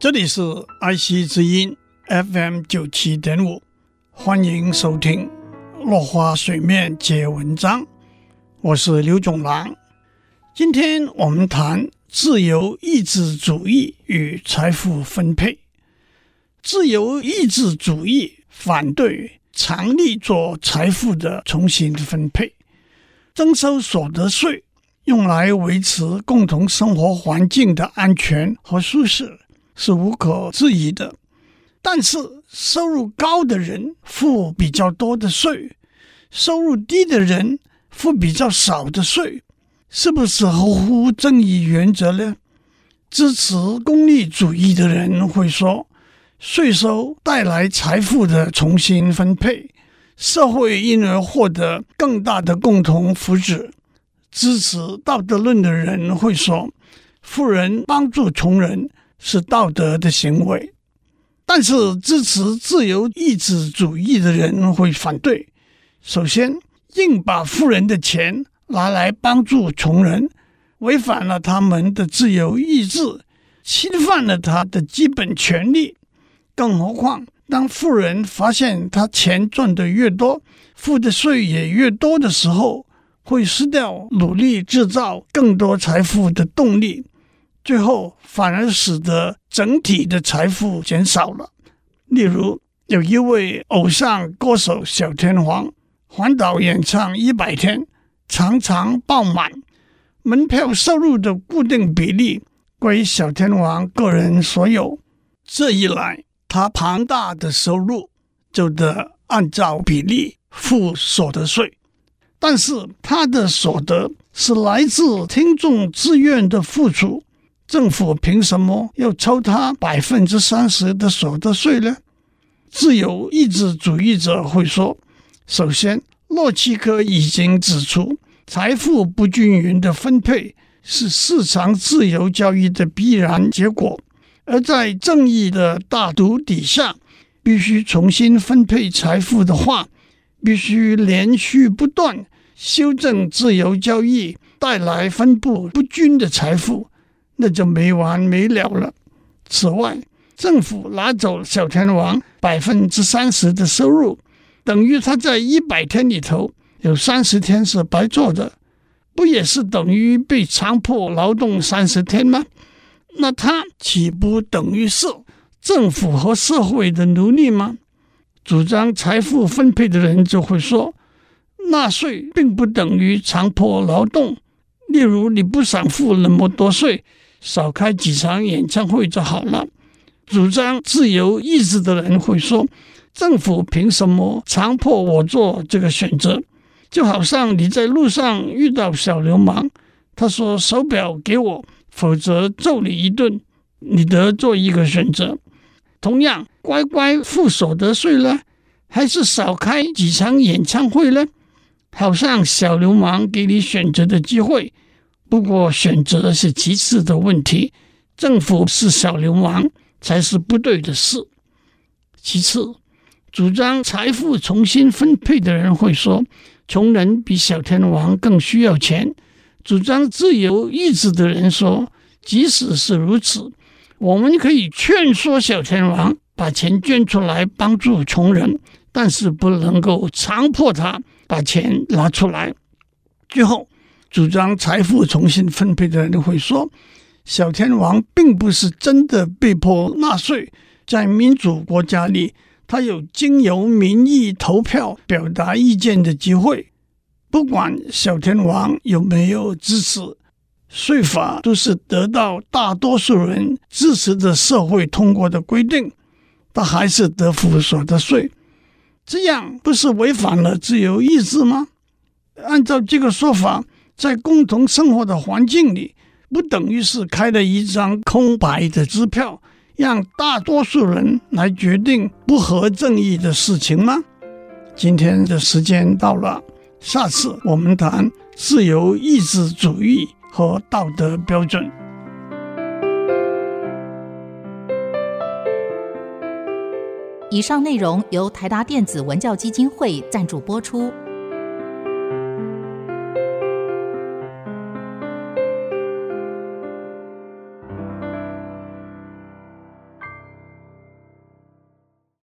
这里是爱惜之音 FM 九七点五，欢迎收听《落花水面皆文章》，我是刘总郎。今天我们谈自由意志主义与财富分配。自由意志主义反对常理做财富的重新分配，征收所得税用来维持共同生活环境的安全和舒适。是无可置疑的，但是收入高的人付比较多的税，收入低的人付比较少的税，是不是合乎正义原则呢？支持功利主义的人会说，税收带来财富的重新分配，社会因而获得更大的共同福祉。支持道德论的人会说，富人帮助穷人。是道德的行为，但是支持自由意志主义的人会反对。首先，硬把富人的钱拿来帮助穷人，违反了他们的自由意志，侵犯了他的基本权利。更何况，当富人发现他钱赚得越多，付的税也越多的时候，会失掉努力制造更多财富的动力。最后反而使得整体的财富减少了。例如，有一位偶像歌手小天王，环岛演唱一百天，常常爆满，门票收入的固定比例归小天王个人所有。这一来，他庞大的收入就得按照比例付所得税，但是他的所得是来自听众自愿的付出。政府凭什么要抽他百分之三十的所得税呢？自由意志主义者会说：首先，洛奇克已经指出，财富不均匀的分配是市场自由交易的必然结果；而在正义的大毒底下，必须重新分配财富的话，必须连续不断修正自由交易带来分布不均的财富。那就没完没了了。此外，政府拿走小天王百分之三十的收入，等于他在一百天里头有三十天是白做的，不也是等于被强迫劳动三十天吗？那他岂不等于是政府和社会的奴隶吗？主张财富分配的人就会说，纳税并不等于强迫劳动。例如，你不想付那么多税。少开几场演唱会就好了。主张自由意志的人会说：“政府凭什么强迫我做这个选择？”就好像你在路上遇到小流氓，他说：“手表给我，否则揍你一顿。”你得做一个选择。同样，乖乖付所得税呢，还是少开几场演唱会呢？好像小流氓给你选择的机会。不过，选择是其次的问题，政府是小流氓才是不对的事。其次，主张财富重新分配的人会说，穷人比小天王更需要钱。主张自由意志的人说，即使是如此，我们可以劝说小天王把钱捐出来帮助穷人，但是不能够强迫他把钱拿出来。最后。主张财富重新分配的人会说：“小天王并不是真的被迫纳税，在民主国家里，他有经由民意投票表达意见的机会。不管小天王有没有支持，税法都是得到大多数人支持的社会通过的规定，他还是得付所得税。这样不是违反了自由意志吗？按照这个说法。”在共同生活的环境里，不等于是开了一张空白的支票，让大多数人来决定不合正义的事情吗？今天的时间到了，下次我们谈自由意志主义和道德标准。以上内容由台达电子文教基金会赞助播出。